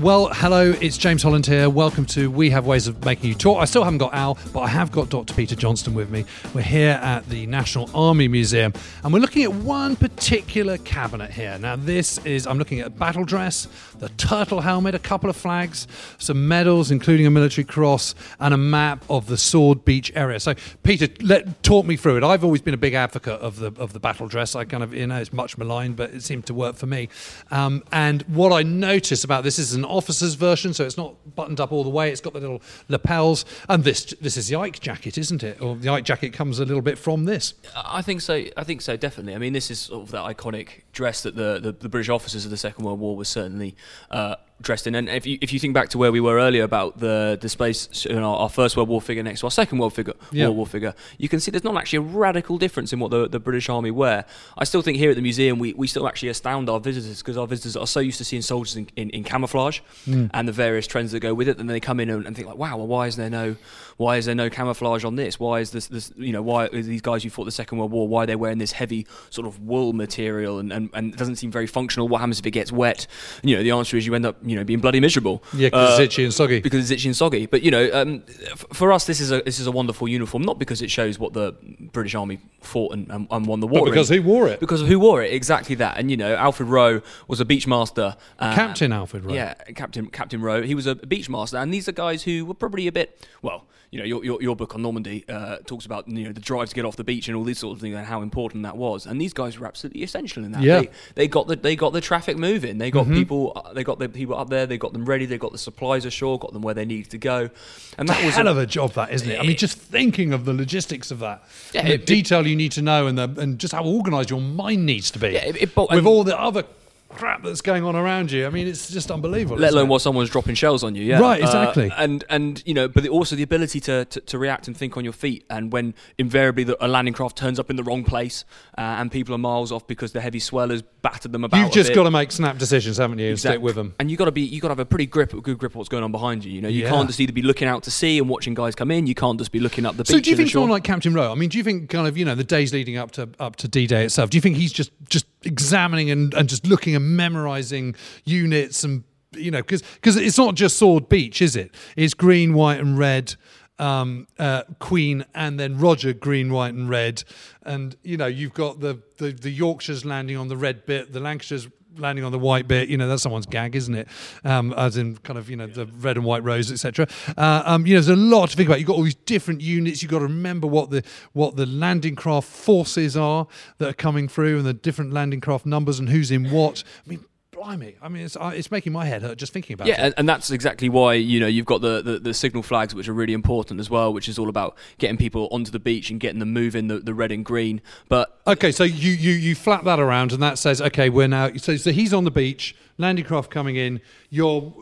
Well, hello, it's James Holland here. Welcome to We Have Ways of Making You Talk. I still haven't got Al, but I have got Dr. Peter Johnston with me. We're here at the National Army Museum, and we're looking at one particular cabinet here. Now, this is, I'm looking at a battle dress, the turtle helmet, a couple of flags, some medals, including a military cross, and a map of the Sword Beach area. So, Peter, let talk me through it. I've always been a big advocate of the of the battle dress. I kind of, you know, it's much maligned, but it seemed to work for me. Um, and what I notice about this is an officer's version, so it's not buttoned up all the way. It's got the little lapels, and this this is the Ike jacket, isn't it? Or the Ike jacket comes a little bit from this. I think so. I think so. Definitely. I mean, this is sort of that iconic dress that the, the, the British officers of the Second World War was certainly uh, dressed in. And if you if you think back to where we were earlier about the displays in our, our First World War figure next to our Second World figure, Yeah. World War figure, you can see there's not actually a radical difference in what the, the British Army wear. I still think here at the museum we, we still actually astound our visitors because our visitors are so used to seeing soldiers in, in, in camouflage and the various trends that go with it. And then they come in and, and think like, wow, well, why is there no why is there no camouflage on this? Why is this this you know why are these guys who fought the Second World War why are they wearing this heavy sort of wool material and, and, and it doesn't seem very functional? What happens if it gets wet? And, you know the answer is you end up you know being bloody miserable. Yeah, 'cause it's Uh, itchy and soggy. Because it's itchy and soggy. But you know, um, f- for us, this is a this is a wonderful uniform, not because it shows what the British Army fought and, and, and won the war, But because in. who wore it? Because of who wore it, exactly that. And you know, Alfred Rowe was a beachmaster. Uh, Captain Alfred Rowe. Yeah, Captain Captain Rowe. He was a beachmaster, and these are guys who were probably a bit well. You know, your, your, your book on Normandy uh, talks about you know the drive to get off the beach and all these sort of things and how important that was. And these guys were absolutely essential in that. Yeah. They, they got the they got the traffic moving. They got people uh, they got the people up there. They got them ready. They got the supplies ashore. Got them where they needed to go. And that was hell a- of a job that isn't it i mean just thinking of the logistics of that Yeah, the it- it- detail you need to know and the and just how organized your mind needs to be Yeah, it- it with all the other crap that's going on around you i mean it's just unbelievable let alone while someone's dropping shells on you. Yeah, Right, Uh, exactly. and and you know, but also the ability to, to, to react and think on your feet. And when invariably the, a landing craft turns up in the wrong place uh, and people are miles off because the heavy swell has battered them about. you've just got to make snap decisions haven't you and stick with them And you got to be, you got to have a pretty grip, good grip of what's going on behind you. You know, you Yeah. can't just either be looking out to sea and watching guys come in. You can't just be looking up the beach. so do you think someone like Captain Rowe? I mean, do you think kind of you know the days leading up to up to D-Day itself? Do you think he's just just examining and, and just looking and memorizing units and you know because because it's not just Sword Beach, is it? It's green, white, and red. Um, uh, Queen and then Roger green, white, and red, and you know you've got the, the the Yorkshires landing on the red bit, the Lancashires landing on the white bit. You know that's someone's gag, isn't it? Um, as in kind of you know the red and white rose, etc. Uh, um, you know there's a lot to think about. You've got all these different units. You've got to remember what the what the landing craft forces are that are coming through, and the different landing craft numbers and who's in what. I mean. Blimey! I mean, it's uh, it's making my head hurt just thinking about Yeah, it. and, and that's exactly why you know you've got the, the, the signal flags, which are really important as well, which is all about getting people onto the beach and getting them moving the, the red and green. But Okay, so you, you you flap that around, and that says, okay, we're now. So so he's on the beach, landing craft coming in. You're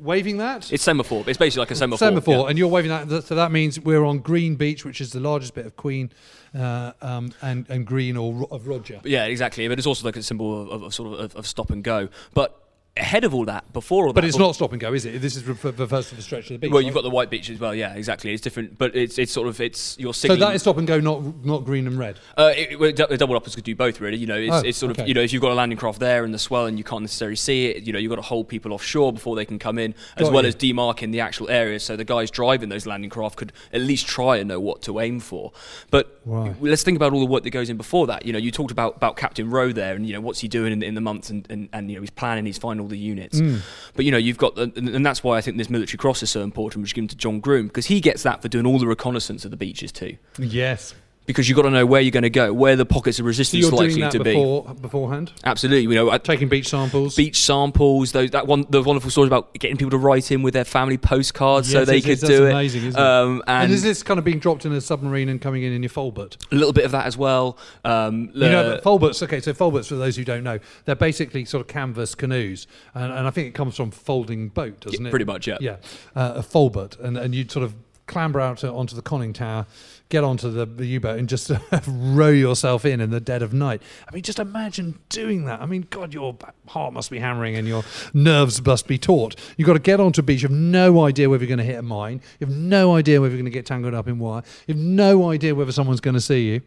waving that. it's semaphore. It's basically like a semaphore. semaphore, yeah. and you're waving that. So that means we're on Green Beach, which is the largest bit of Queen, uh, um, and and Green or of Roger. Yeah, exactly. But it's also like a symbol of, of, of sort of, of, of stop and go. But ahead of all that, before all that. But it's not stop and go, is it? This is re- refers to the stretch of the beach. Well, right? you've got the white beach as well. Yeah, exactly. It's different, but it's it's sort of it's your so that is stop and go, not not green and red. Uh, it, it, double uppers could do both, really. You know, it's, Oh, it's sort okay. of you know if you've got a landing craft there and the swell and you can't necessarily see it, you know, you've got to hold people offshore before they can come in, as Got well you. as demarking the actual areas so the guys driving those landing craft could at least try and know what to aim for. But Right. let's think about all the work that goes in before that. You know, you talked about, about Captain Rowe there, and you know what's he doing in, in the months, and, and, and you know he's planning, his finding all the units. Mm. But you know, you've got, the, and and that's why I think this military cross is so important, which is given to John Groom because he gets that for doing all the reconnaissance of the beaches too. Yes. Because you've got to know where you're going to go, where the pockets of So resistance you're are likely doing that to be. before, beforehand, Absolutely, you know, I- taking beach samples. beach samples. Those that one, the wonderful stories about getting people to write in with their family postcards so they yes, could yes, that's do amazing, it. isn't it? Um, and, and is this kind of being dropped in a submarine and coming in in your folbot? a little bit of that as well. Um, You know, but folbots. Okay, so folbots, for those who don't know, they're basically sort of canvas canoes, and, and I think it comes from folding boat, doesn't Yeah, it? pretty much, yeah. Yeah, uh, a folbot, and and you'd sort of clamber out to, onto the conning tower, get onto the, the U-boat, and just row yourself in in the dead of night. I mean, just imagine doing that. I mean, God, your heart must be hammering and your nerves must be taut. You've got to get onto a beach. You have no idea whether you're going to hit a mine. You have no idea whether you're going to get tangled up in wire. You have no idea whether someone's going to see you.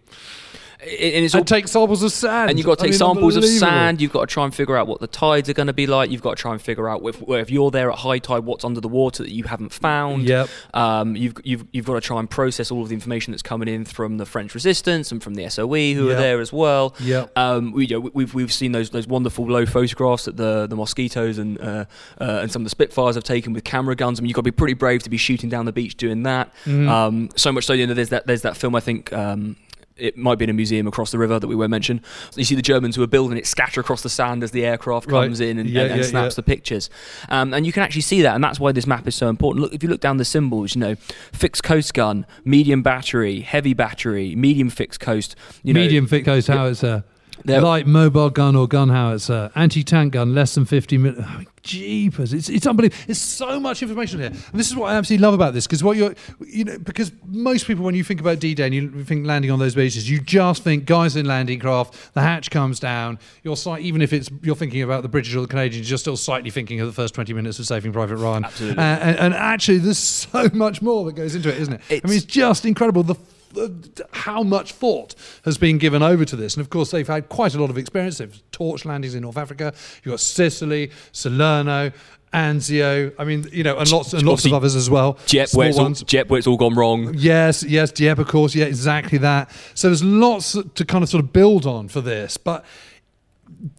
And it's all And take samples of sand. and you've got to I take mean, samples of sand. You've got to try and figure out what the tides are going to be like. You've got to try and figure out if, if you're there at high tide, what's under the water that you haven't found. Yep. Um, you've you've you've got to try and process all of the information that's coming in from the French Resistance and from the SOE who Yep. are there as well. Yep. Um, we, you know, we've we've seen those those wonderful low photographs that the the mosquitoes and uh, uh, and some of the Spitfires have taken with camera guns. I mean, you've got to be pretty brave to be shooting down the beach doing that. Mm-hmm. Um, so much so, you know, there's that there's that film I think. Um, it might be in a museum across the river that we won't mention. You see the Germans who are building it scatter across the sand as the aircraft Right. comes in and, Yeah, and, and yeah, snaps yeah. the pictures. Um, and you can actually see that, and that's why this map is so important. Look, if you look down the symbols, you know, fixed coast gun, medium battery, heavy battery, medium fixed coast. You know, Medium thick coast howitzer, They're- light mobile gun or gun howitzer, anti-tank gun, less than 50 minutes. Oh, jeepers, it's, it's unbelievable. There's so much information here. And this is what I absolutely love about this, because what you're, you know, because most people, when you think about D-Day and you think landing on those bases, you just think guys in landing craft, the hatch comes down, you're sight, even if it's, you're thinking about the British or the Canadians, you're still slightly thinking of the first 20 minutes of Saving Private Ryan. Absolutely. Uh, and, and actually, there's so much more that goes into it, isn't it? I mean, it's just incredible the Uh, how much thought has been given over to this, and of course they've had quite a lot of experience. They've torch landings in North Africa. You've got Sicily, Salerno, Anzio. I mean, you know, and lots and lots of others as well. Small where, it's all, where it's all gone wrong. Yes, yes, Dieppe, of course. Yeah, exactly that. So there's lots to kind of sort of build on for this, but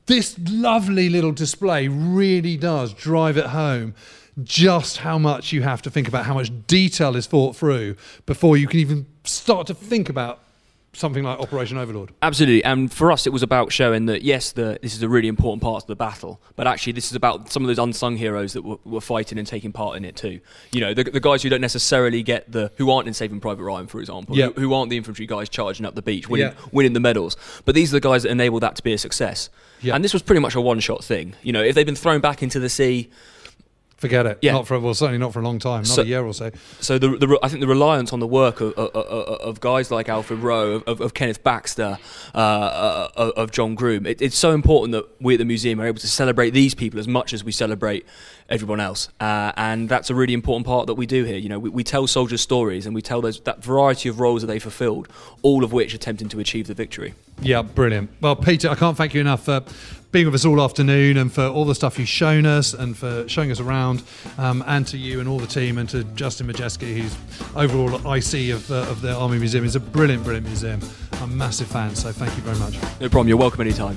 this lovely little display really does drive it home just how much you have to think about, how much detail is thought through before you can even start to think about something like Operation Overlord. Absolutely, and for us, it was about showing that yes, the, this is a really important part of the battle, but actually, this is about some of those unsung heroes that were, were fighting and taking part in it too. You know, the, the guys who don't necessarily get the who aren't in Saving Private Ryan, for example, Yeah. who, who aren't the infantry guys charging up the beach, winning, Yeah. winning the medals, but these are the guys that enable that to be a success. Yeah. And this was pretty much a one-shot thing. You know, if they'd been thrown back into the sea, Forget it. Yeah. Not for well, certainly not for a long time, not So- a year or so. So the, the I think the reliance on the work of, of, of, guys like Alfred Rowe, of, of Kenneth Baxter, uh, uh, of, of John Groom, it, it's so important that we at the museum are able to celebrate these people as much as we celebrate everyone else, uh, and that's a really important part that we do here. You know, we, we tell soldiers stories and we tell those that variety of roles that they fulfilled, all of which attempting to achieve the victory. Yeah, brilliant. Well, Peter, I can't thank you enough for being with us all afternoon and for all the stuff you've shown us and for showing us around, um, and to you and all the team and to Justin Maciejewski, who's overall IC of, uh, of the Army Museum. It's a brilliant, brilliant museum. I'm a massive fan, so thank you very much. No problem. You're welcome anytime.